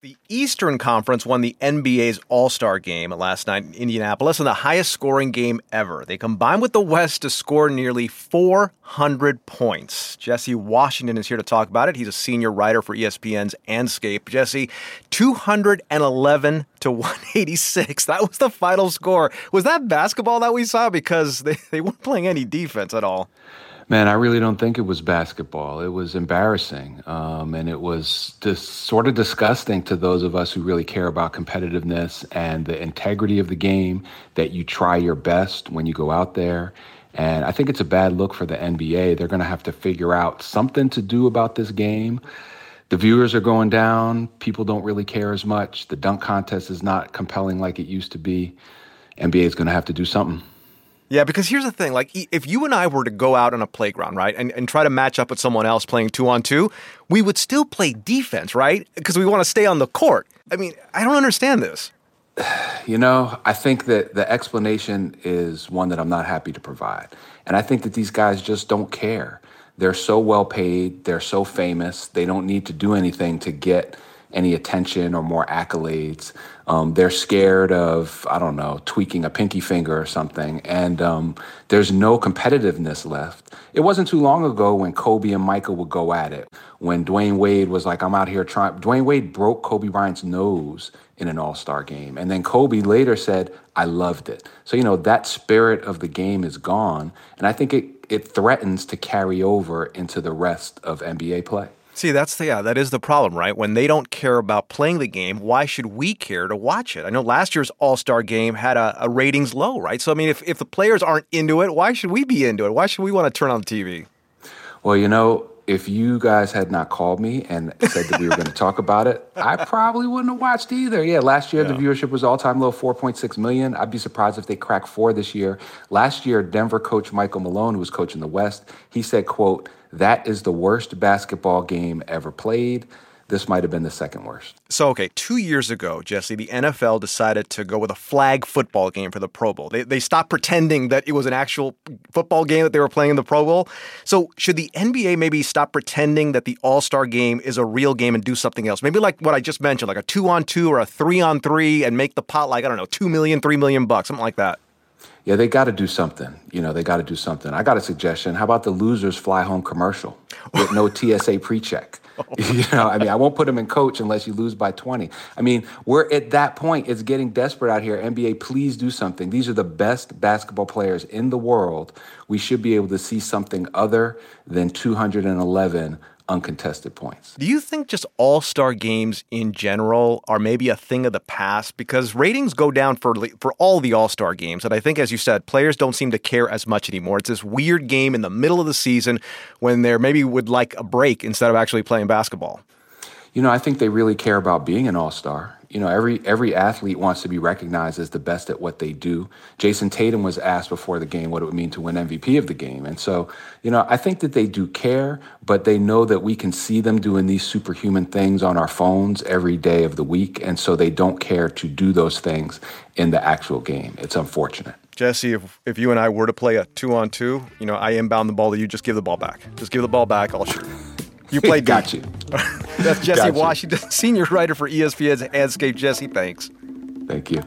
The Eastern Conference won the NBA's All Star game last night in Indianapolis in the highest scoring game ever. They combined with the West to score nearly 400 points. Jesse Washington is here to talk about it. He's a senior writer for ESPN's Andscape. Jesse, 211 to 186. That was the final score. Was that basketball that we saw? Because they, they weren't playing any defense at all. Man, I really don't think it was basketball. It was embarrassing. Um, and it was just sort of disgusting to those of us who really care about competitiveness and the integrity of the game, that you try your best when you go out there. And I think it's a bad look for the NBA. They're going to have to figure out something to do about this game. The viewers are going down. People don't really care as much. The dunk contest is not compelling like it used to be. NBA is going to have to do something. Yeah, because here's the thing: like, if you and I were to go out on a playground, right, and, and try to match up with someone else playing two on two, we would still play defense, right? Because we want to stay on the court. I mean, I don't understand this. You know, I think that the explanation is one that I'm not happy to provide, and I think that these guys just don't care. They're so well paid. They're so famous. They don't need to do anything to get any attention or more accolades. Um, they're scared of, I don't know, tweaking a pinky finger or something. And um, there's no competitiveness left. It wasn't too long ago when Kobe and Michael would go at it. When Dwyane Wade was like, I'm out here trying. Dwyane Wade broke Kobe Bryant's nose in an all star game. And then Kobe later said, I loved it. So, you know, that spirit of the game is gone. And I think it, it threatens to carry over into the rest of NBA play. See, that's the yeah, that is the problem, right? When they don't care about playing the game, why should we care to watch it? I know last year's All Star game had a, a, ratings low, right? So I mean, if if the players aren't into it, why should we be into it? Why should we want to turn on TV? Well, you know, if you guys had not called me and said that we were going to talk about it, I probably wouldn't have watched either. Yeah, last year yeah. the viewership was all time low, 4.6 million. I'd be surprised if they crack four this year. Last year, Denver coach Michael Malone, who was coaching the West, he said, "quote." That is the worst basketball game ever played. This might have been the second worst. So, okay, two years ago, Jesse, the NFL decided to go with a flag football game for the Pro Bowl. They, they stopped pretending that it was an actual football game that they were playing in the Pro Bowl. So, should the NBA maybe stop pretending that the All Star game is a real game and do something else? Maybe like what I just mentioned, like a two on two or a three on three and make the pot like, I don't know, two million, three million bucks, something like that yeah, they got to do something. You know, they got to do something. I got a suggestion. How about the losers fly home commercial with no TSA pre-check? you know, I mean, I won't put them in coach unless you lose by 20. I mean, we're at that point. It's getting desperate out here. NBA, please do something. These are the best basketball players in the world. We should be able to see something other than 211 uncontested points. Do you think just all star games in general are maybe a thing of the past? Because ratings go down for, for all the all star games. And I think, as you said, players don't seem to care as much anymore. It's this weird game in the middle of the season when they maybe would like a break instead of actually playing basketball. You know, I think they really care about being an all star you know, every every athlete wants to be recognized as the best at what they do. Jayson Tatum was asked before the game what it would mean to win MVP of the game. And so, you know, I think that they do care, but they know that we can see them doing these superhuman things on our phones every day of the week. And so they don't care to do those things in the actual game. It's unfortunate. Jesse, if, if you and I were to play a two on two, you know, I inbound the ball to you, just give the ball back. Just give the ball back, I'll shoot. You played Got you. That's Jesse Washington, senior writer for ESPN's Andscape. Jesse, thanks. Thank you.